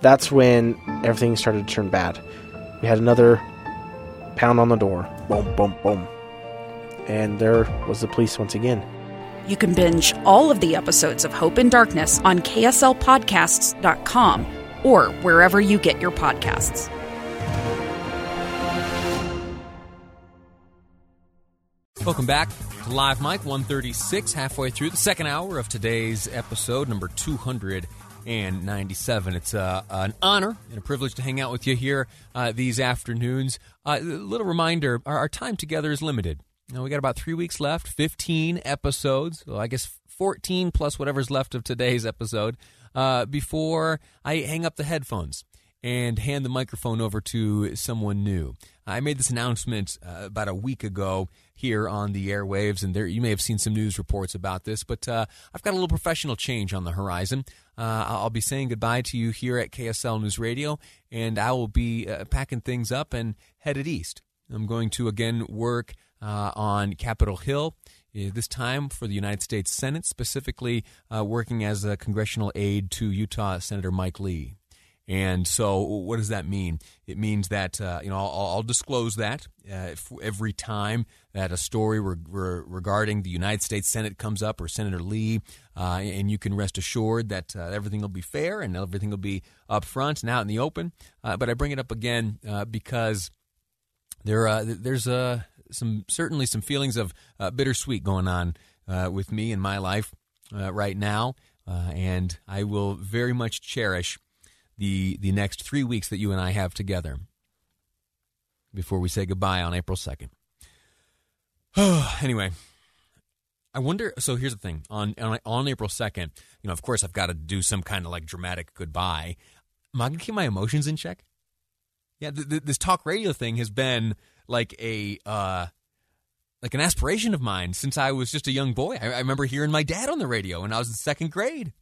That's when everything started to turn bad. We had another pound on the door. Boom, boom, boom. And there was the police once again. You can binge all of the episodes of Hope and Darkness on KSLPodcasts.com or wherever you get your podcasts. Welcome back to Live Mic 136, halfway through the second hour of today's episode, number 297. It's uh, an honor and a privilege to hang out with you here uh, these afternoons. Uh, little reminder our, our, time together is limited. Know, we got about three weeks left, 15 episodes, well, I guess 14 plus whatever's left of today's episode, uh, before I hang up the headphones and hand the microphone over to someone new. I made this announcement uh, about a week ago here on the airwaves, and there you may have seen some news reports about this, but uh, I've got a little professional change on the horizon. Uh, I'll be saying goodbye to you here at KSL News Radio, and I will be uh, packing things up and headed east. I'm going to again work uh, on Capitol Hill. Uh, this time for the United States Senate, specifically working as a congressional aide to Utah Senator Mike Lee. And so, what does that mean? It means that uh, you know I'll, I'll disclose that uh, every time that a story re- re- regarding the United States Senate comes up or Senator Lee, uh, and you can rest assured that uh, everything will be fair and everything will be up front and out in the open. Uh, but I bring it up again uh, because there there's some certainly some feelings of bittersweet going on with me in my life right now, and I will very much cherish the the next three weeks that you and I have together before we say goodbye on April second. anyway, I wonder. So here's the thing: on on, on April second, you know, of course, I've got to do some kind of like dramatic goodbye. Am I going to keep my emotions in check? Yeah, th- th- this talk radio thing has been like a uh, like an aspiration of mine since I was just a young boy. I, I remember hearing my dad on the radio when I was in second grade.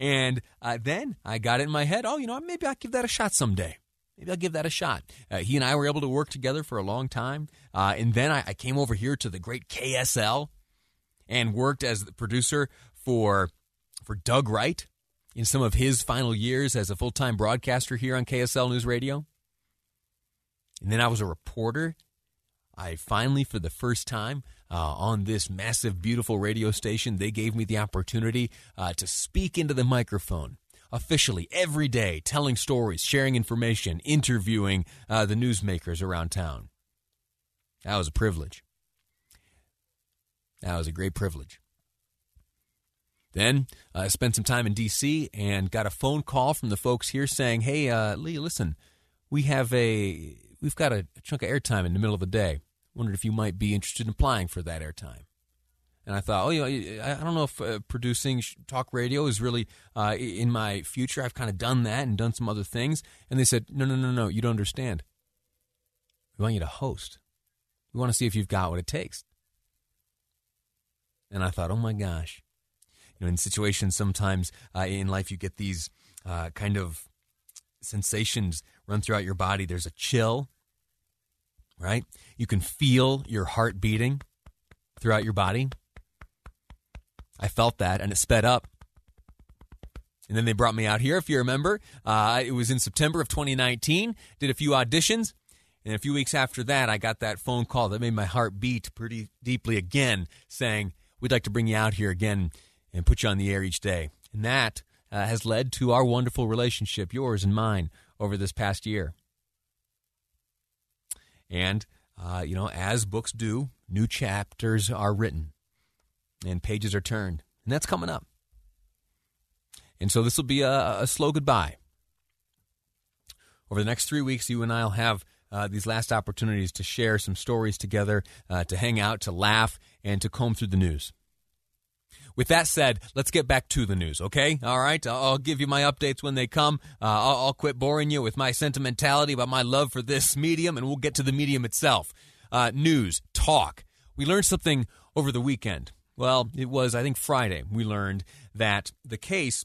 And uh, then I got it in my head, oh, you know, maybe I'll give that a shot someday. Maybe I'll give that a shot. Uh, he and I were able to work together for a long time. Uh, and then I, I, came over here to the great KSL and worked as the producer for, for Doug Wright in some of his final years as a full time broadcaster here on KSL News Radio. And then I was a reporter. I finally, for the first time, uh, on this massive, beautiful radio station. They gave me the opportunity uh, to speak into the microphone officially every day, telling stories, sharing information, interviewing uh, the newsmakers around town. That was a privilege. That was a great privilege. Then I spent some time in D.C. and got a phone call from the folks here saying, "Hey, uh, Lee, listen, we have a we've got a chunk of airtime in the middle of the day wondered if you might be interested in applying for that airtime. And I thought, oh, you know, I don't know if uh, producing talk radio is really uh, in my future. I've kind of done that and done some other things. And they said, no, no, no, no, you don't understand. We want you to host. We want to see if you've got what it takes. And I thought, oh my gosh. You know, in situations sometimes uh, in life, you get these uh, kind of sensations run throughout your body. There's a chill, right? You can feel your heart beating throughout your body. I felt that and it sped up. And then they brought me out here, if you remember. Uh, it was in September of 2019. Did a few auditions. And a few weeks after that, I got that phone call that made my heart beat pretty deeply again, saying, We'd like to bring you out here again and put you on the air each day. And that uh, has led to our wonderful relationship, yours and mine, over this past year. And, uh, you know, as books do, new chapters are written and pages are turned. And that's coming up. And so this will be a, a slow goodbye. Over the next three weeks, you and I will have uh, these last opportunities to share some stories together, uh, to hang out, to laugh, and to comb through the news. With that said, let's get back to the news, okay? All right, I'll give you my updates when they come. Uh, I'll, I'll, quit boring you with my sentimentality about my love for this medium, and we'll get to the medium itself. Uh, news, talk. We learned something over the weekend. Well, it was, I think, Friday. We learned that the case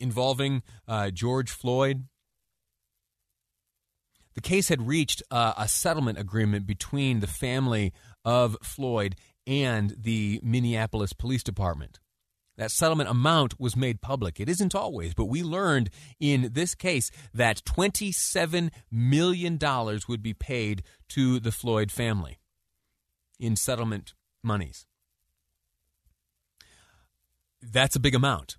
involving uh, George Floyd. The case had reached uh, a settlement agreement between the family of Floyd and the Minneapolis Police Department. That settlement amount was made public. It isn't always, but we learned in this case that $27 million would be paid to the Floyd family in settlement monies. That's a big amount.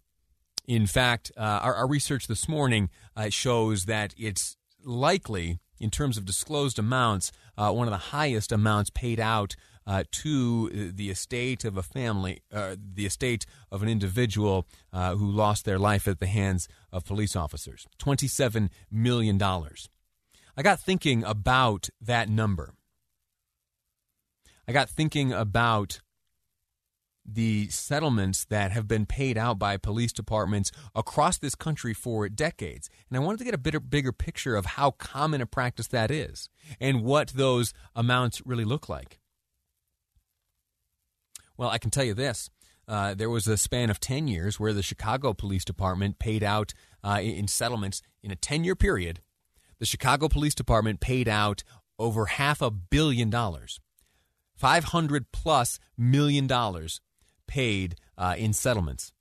In fact, uh, our, our, research this morning uh, shows that it's likely, in terms of disclosed amounts, uh, one of the highest amounts paid out uh, to the estate of a family, uh, the estate of an individual uh, who lost their life at the hands of police officers. $27 million. I got thinking about that number. I got thinking about the settlements that have been paid out by police departments across this country for decades. And I wanted to get a bit bigger picture of how common a practice that is and what those amounts really look like. Well, I can tell you this. Uh, there was a span of 10 years where the Chicago Police Department paid out uh, in settlements in a 10 year period. The Chicago Police Department paid out over half a billion dollars, 500 plus million dollars paid uh, in settlements.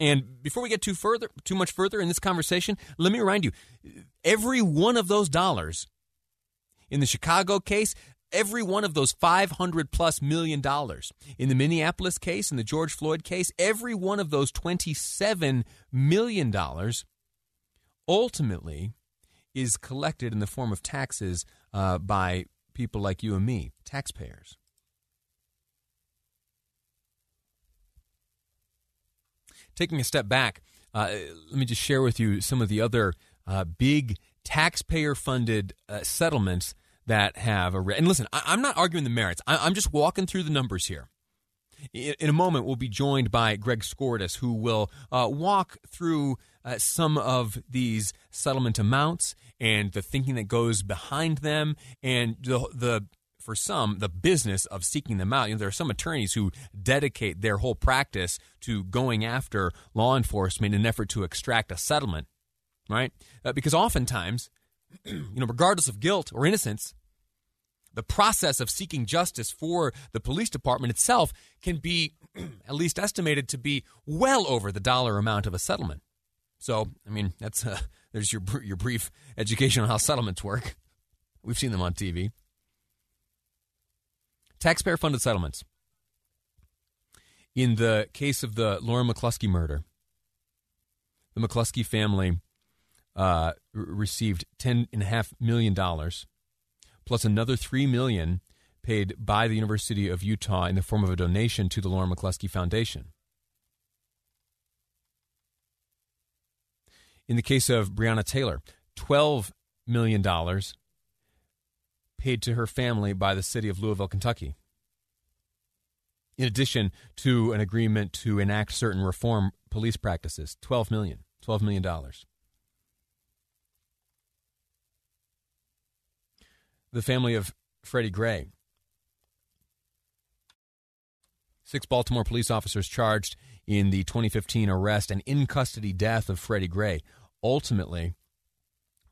And before we get too further, too much further in this conversation, let me remind you: every one of those dollars in the Chicago case, every one of those 500 plus million dollars in the Minneapolis case, in the George Floyd case, every one of those 27 million dollars ultimately is collected in the form of taxes uh, by people like you and me, taxpayers. taking a step back, uh, let me just share with you some of the other uh, big taxpayer funded uh, settlements that have a. Re- and listen, I- am not arguing the merits, I- am just walking through the numbers here. In, in a moment, we'll be joined by Greg Skordas, who will uh, walk through uh, some of these settlement amounts and the thinking that goes behind them and the, the for some, the business of seeking them out. You know, there are some attorneys who dedicate their whole practice to going after law enforcement in an effort to extract a settlement, right? Uh, because oftentimes, you know, regardless of guilt or innocence, the process of seeking justice for the police department itself can be at least estimated to be well over the dollar amount of a settlement. So, I mean, that's uh, there's your your brief education on how settlements work. We've seen them on TV. Taxpayer funded settlements. In the case of the Laura McCluskey murder, the McCluskey family uh, received $10.5 million, plus another $3 million paid by the University of Utah in the form of a donation to the Lauren McCluskey Foundation. In the case of Breonna Taylor, $12 million paid to her family by the city of Louisville, Kentucky. In addition to an agreement to enact certain reform police practices, 12 million, 12 million The family of Freddie Gray. Six Baltimore police officers charged in the 2015 arrest and in custody death of Freddie Gray, ultimately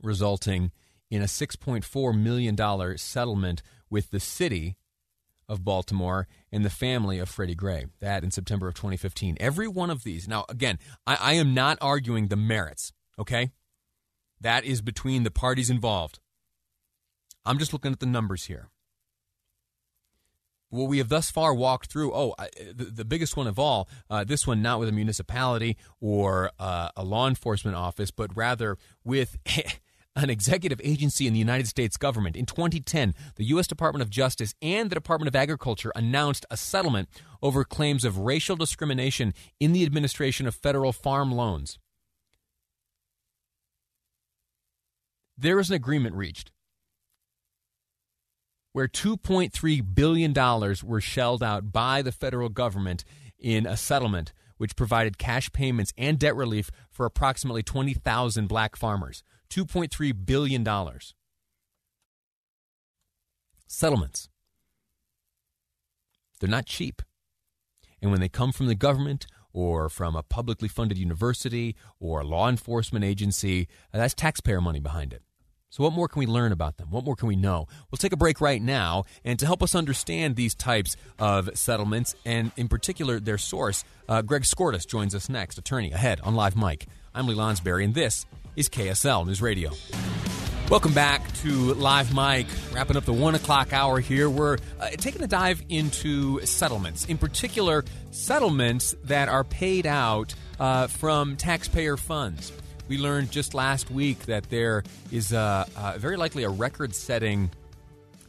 resulting in a $6.4 million settlement with the city of Baltimore and the family of Freddie Gray. That in September of 2015. Every one of these. Now, again, I, I am not arguing the merits, okay? That is between the parties involved. I'm just looking at the numbers here. What we have thus far walked through, oh, the, the biggest one of all, uh, this one not with a municipality or uh, a law enforcement office, but rather with an executive agency in the United States government. In 2010, the U.S. Department of Justice and the Department of Agriculture announced a settlement over claims of racial discrimination in the administration of federal farm loans. There is an agreement reached where $2.3 billion were shelled out by the federal government in a settlement which provided cash payments and debt relief for approximately 20,000 black farmers. $2.3 billion. Settlements. They're not cheap. And when they come from the government or from a publicly funded university or a law enforcement agency, that's taxpayer money behind it. So, what more can we learn about them? What more can we know? We'll take a break right now. And to help us understand these types of settlements, and in particular their source, uh, Greg Skordas joins us next, attorney, ahead on Live Mic. I'm Lee Lonsberry, and this is KSL News Radio. Welcome back to Live Mic. Wrapping up the one o'clock hour here. We're uh, taking a dive into settlements, in particular, settlements that are paid out uh, from taxpayer funds. We learned just last week that there is a, a very likely a record setting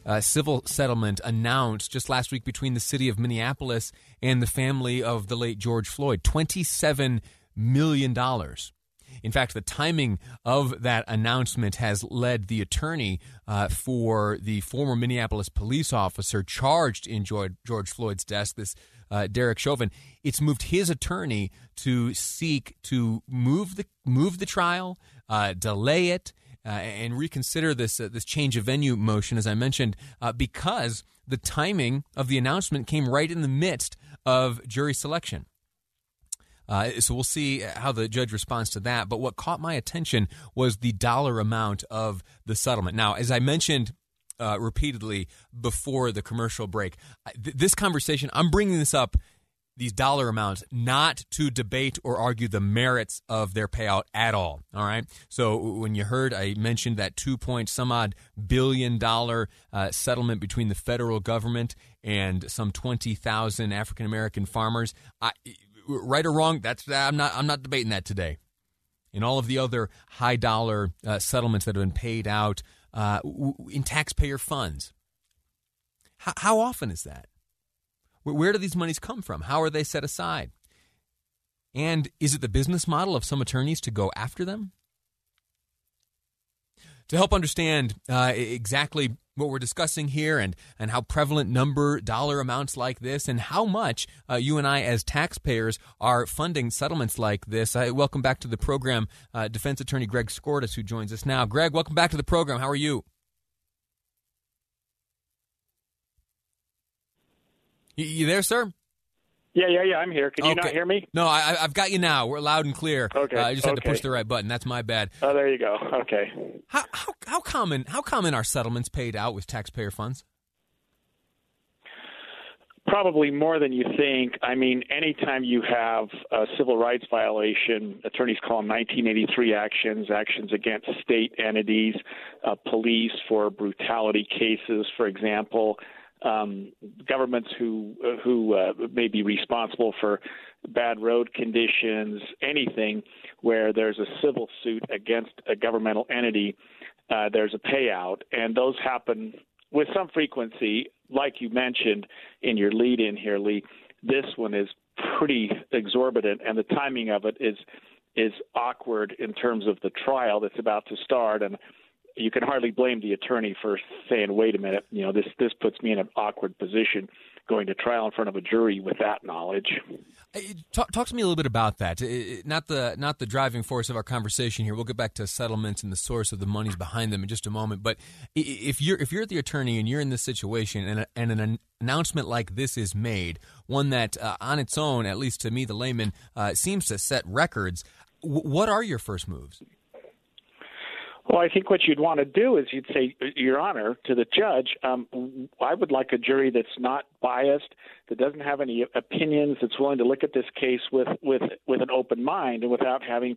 uh, civil settlement announced just last week between the city of Minneapolis and the family of the late George Floyd $27 million. In fact, the timing of that announcement has led the attorney uh, for the former Minneapolis police officer charged in George, George Floyd's death, this uh, Derek Chauvin, it's moved his attorney to seek to move the move the trial, uh, delay it, uh, and reconsider this uh, this change of venue motion, as I mentioned, uh, because the timing of the announcement came right in the midst of jury selection. Uh, so we'll see how the judge responds to that. But what caught my attention was the dollar amount of the settlement. Now, as I mentioned uh, repeatedly before the commercial break. Th- this conversation, I'm bringing this up, these dollar amounts, not to debate or argue the merits of their payout at all. All right. So when you heard I mentioned that two point some odd billion dollar uh, settlement between the federal government and some twenty thousand African American farmers, I, right or wrong, that's I'm not I'm not debating that today. And all of the other high dollar uh, settlements that have been paid out uh, in taxpayer funds. How, how often is that? Where, where do these monies come from? How are they set aside? And is it the business model of some attorneys to go after them? To help understand uh, exactly what we're discussing here and, and how prevalent number dollar amounts like this and how much uh, you and I as taxpayers are funding settlements like this. I welcome back to the program uh, defense attorney Greg Skordas who joins us now. Greg, welcome back to the program. How are you? You, you there, sir? Yeah, yeah, yeah. I'm here. Can you okay. not hear me? No, I, have got you now. We're loud and clear. Okay. Uh, I just had okay. to push the right button. That's my bad. Oh, there you go. Okay. How, how how common how common are settlements paid out with taxpayer funds? Probably more than you think. I mean, anytime you have a civil rights violation, attorneys call them 1983 actions, actions against state entities, uh, police for brutality cases, for example um, governments who who uh, may be responsible for bad road conditions, anything where there's a civil suit against a governmental entity, uh, there's a payout, and those happen with some frequency, like you mentioned in your lead in here, Lee. This one is pretty exorbitant, and the timing of it is is awkward in terms of the trial that's about to start and you can hardly blame the attorney for saying, "Wait a minute, you know this this puts me in an awkward position going to trial in front of a jury with that knowledge." Talk, talk to me a little bit about that. Not the not the driving force of our conversation here. We'll get back to settlements and the source of the monies behind them in just a moment. But if you're if you're the attorney and you're in this situation and, and an announcement like this is made, one that uh, on its own, at least to me, the layman, uh, seems to set records. What are your first moves? Well, I think what you'd want to do is you'd say, Your Honor, to the judge, um, I would like a jury that's not biased, that doesn't have any opinions, that's willing to look at this case with with with an open mind and without having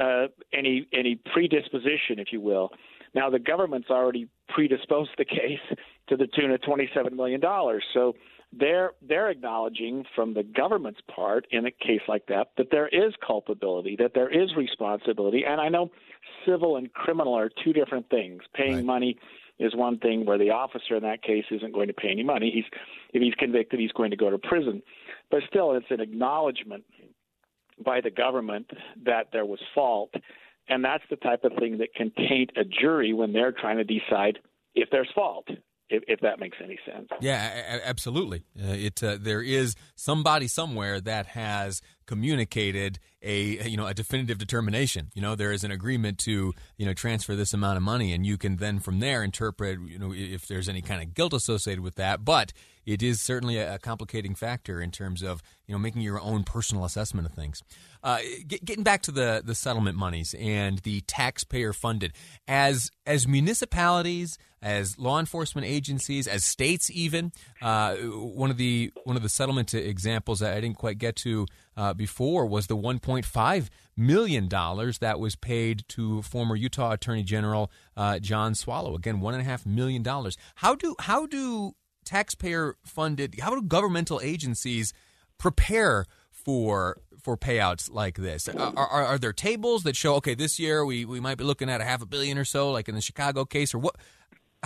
uh, any any predisposition, if you will. Now, the government's already predisposed the case to the tune of twenty-seven million dollars, so they're they're acknowledging from the government's part in a case like that that there is culpability, that there is responsibility, and I know civil and criminal are two different things. Paying right. money is one thing where the officer in that case isn't going to pay any money. He's if he's convicted, he's going to go to prison. But still, it's an acknowledgement by the government that there was fault, and that's the type of thing that can taint a jury when they're trying to decide if there's fault if, if that makes any sense. Yeah, absolutely. Uh, it uh, there is somebody somewhere that has communicated a you know a definitive determination. You know, there is an agreement to you know transfer this amount of money, and you can then from there interpret you know if there's any kind of guilt associated with that. But it is certainly a complicating factor in terms of you know making your own personal assessment of things. Uh, get, getting back to the the settlement monies and the taxpayer funded as as municipalities, as law enforcement agencies, as states, even uh, one of the one of the settlement examples that I didn't quite get to uh, before was the 1.5 million dollars that was paid to former Utah Attorney General uh, John Swallow. Again, one and a half million dollars. How do how do taxpayer funded? How do governmental agencies prepare for for payouts like this? Are, are, are, there tables that show okay, this year we, we might be looking at a half a billion or so, like in the Chicago case, or what?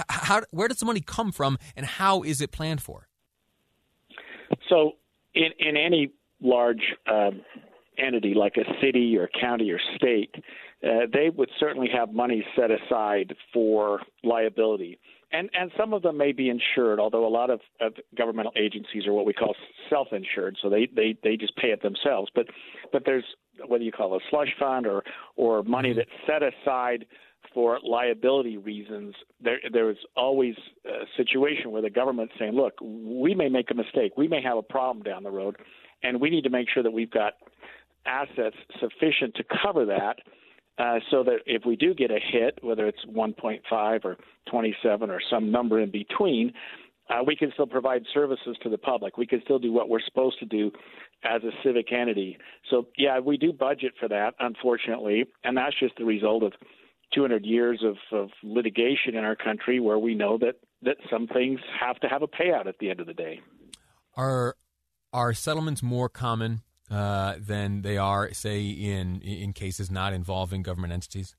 How where does the money come from, and how is it planned for? So, in in any large um, entity like a city or county or state, uh, they would certainly have money set aside for liability and and some of them may be insured, although a lot of, of governmental agencies are what we call self-insured, so they, they they just pay it themselves. But but there's whether you call it a slush fund or or money mm-hmm. that's set aside for liability reasons. There there is always a situation where the government's saying, look, we may make a mistake, we may have a problem down the road, and we need to make sure that we've got assets sufficient to cover that uh, so that if we do get a hit, whether it's 1.5 or 27 or some number in between, uh, we can still provide services to the public. We can still do what we're supposed to do as a civic entity. So, yeah, we do budget for that, unfortunately, and that's just the result of 200 years of, of litigation in our country where we know that, that some things have to have a payout at the end of the day. Are are settlements more common uh, than they are, say, in in cases not involving government entities?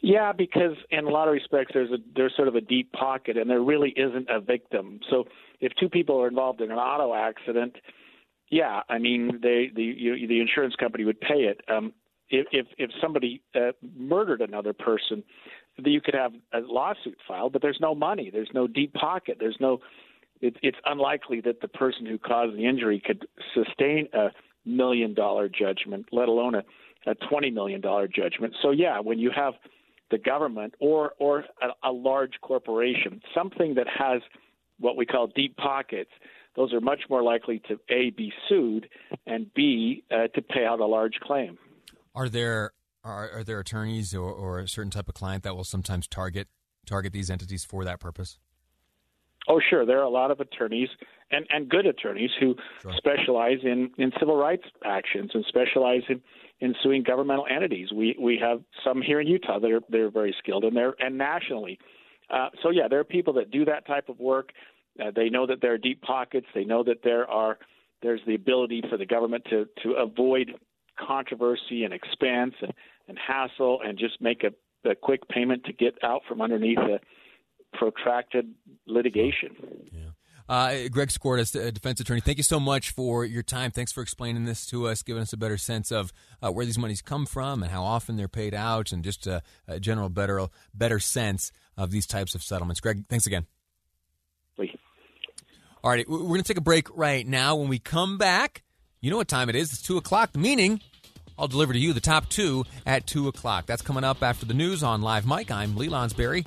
Yeah, because in a lot of respects, there's a there's sort of a deep pocket, and there really isn't a victim. So if two people are involved in an auto accident, yeah, I mean, they the you, the insurance company would pay it. Um, if if, if somebody uh, murdered another person, you could have a lawsuit filed, but there's no money, there's no deep pocket, there's no it, it's unlikely that the person who caused the injury could sustain a million dollar judgment, let alone a, a twenty million dollar judgment. So yeah, when you have the government or or a, a large corporation, something that has what we call deep pockets, those are much more likely to a be sued and b uh, to pay out a large claim. Are there are, are there attorneys or, or a certain type of client that will sometimes target target these entities for that purpose? Oh, sure. There are a lot of attorneys and, and good attorneys who sure. specialize in, in civil rights actions and specialize in, in suing governmental entities. We we have some here in Utah that are they're very skilled and they're and nationally. Uh, so yeah, there are people that do that type of work. Uh, they know that there are deep pockets. They know that there are there's the ability for the government to to avoid controversy and expense and, and hassle and just make a, a quick payment to get out from underneath the protracted litigation. Yeah. Uh, Greg a defense attorney, thank you so much for your time. Thanks for explaining this to us, giving us a better sense of uh, where these monies come from and how often they're paid out, and just a, a general better better sense of these types of settlements. Greg, thanks again. Please. All right, we're going to take a break right now. When we come back, you know what time it is. It's 2 o'clock, meaning I'll deliver to you the top two at 2 o'clock. That's coming up after the news on Live Mic. I'm Lee Lonsberry,